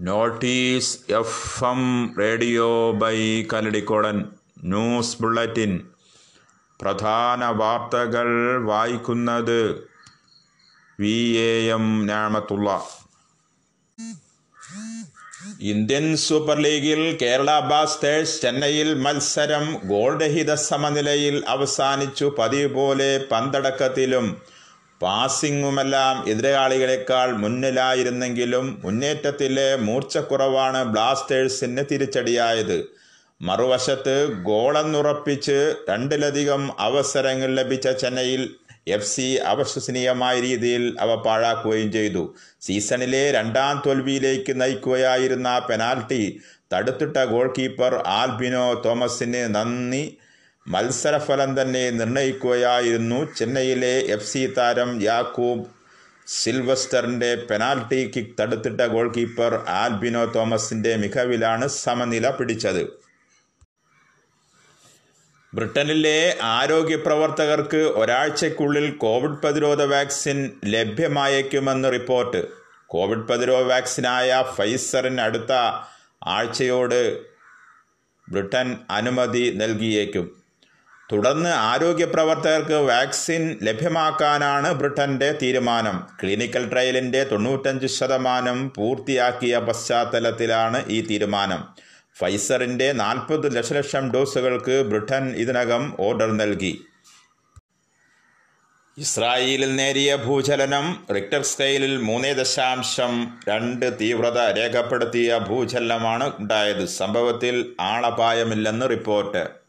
Notice F M radio by Kalladikkodan news bulletin. പ്രധാന വാർത്തകൾ വായിക്കുന്നത് വി എ എം ഞാമത്തുള്ള. ഇന്ത്യൻ സൂപ്പർ ലീഗിൽ കേരള ബ്ലാസ്റ്റേഴ്സ് ചെന്നൈയിൽ മത്സരം ഗോൾരഹിത സമനിലയിൽ അവസാനിച്ചു പതിവ് പോലെ പന്തടക്കത്തിലും. പാസിങ്ങുമെല്ലാം എതിരാളികളെക്കാൾ മുന്നിലായിരുന്നെങ്കിലും മുന്നേറ്റത്തിലെ മൂർച്ചക്കുറവാണ് ബ്ലാസ്റ്റേഴ്സിന് തിരിച്ചടിയായത്. മറുവശത്ത് ഗോളെന്നുറപ്പിച്ച് രണ്ടിലധികം അവസരങ്ങൾ ലഭിച്ച ചെന്നൈയിൽ എഫ് സി അവിശ്വസനീയമായ രീതിയിൽ അവ പാഴാക്കുകയും ചെയ്തു. സീസണിലെ രണ്ടാം തോൽവിയിലേക്ക് നയിക്കുകയായിരുന്ന പെനാൽറ്റി തടുത്തിട്ട ഗോൾ കീപ്പർ ആൽബിനോ തോമസിന് നന്ദി. മത്സരഫലം തന്നെ നിർണയിക്കുകയായിരുന്നു ചെന്നൈയിലെ എഫ് സി താരം യാക്കൂബ് സിൽവസ്റ്ററിന്റെ പെനാൽറ്റി കിക്ക് തടുത്തിട്ട ഗോൾ കീപ്പർ ആൽബിനോ തോമസിന്റെ മികവിലാണ് സമനില പിടിച്ചത്. ബ്രിട്ടനിലെ ആരോഗ്യ പ്രവർത്തകർക്ക് ഒരാഴ്ചയ്ക്കുള്ളിൽ കോവിഡ് പ്രതിരോധ വാക്സിൻ ലഭ്യമായേക്കുമെന്ന് റിപ്പോർട്ട്. കോവിഡ് പ്രതിരോധ വാക്സിനായ ഫൈസറിന് അടുത്ത ആഴ്ചയോട് ബ്രിട്ടൻ അനുമതി നൽകിയേക്കും. തുടർന്ന് ആരോഗ്യ പ്രവർത്തകർക്ക് വാക്സിൻ ലഭ്യമാക്കാനാണ് ബ്രിട്ടന്റെ തീരുമാനം. ക്ലിനിക്കൽ ട്രയലിന്റെ തൊണ്ണൂറ്റഞ്ച് ശതമാനം പൂർത്തിയാക്കിയ പശ്ചാത്തലത്തിലാണ് ഈ തീരുമാനം. ഫൈസറിന്റെ നാൽപ്പത് ദശലക്ഷം ഡോസുകൾക്ക് ബ്രിട്ടൻ ഇതിനകം ഓർഡർ നൽകി. ഇസ്രായേലിൽ നേരിയ ഭൂചലനം റിക്ടർ സ്കെയിലിൽ മൂന്ന് ദശാംശം രണ്ട് തീവ്രത രേഖപ്പെടുത്തിയ ഭൂചലനമാണ് ഉണ്ടായത്. സംഭവത്തിൽ ആളപായമില്ലെന്ന് റിപ്പോർട്ട്.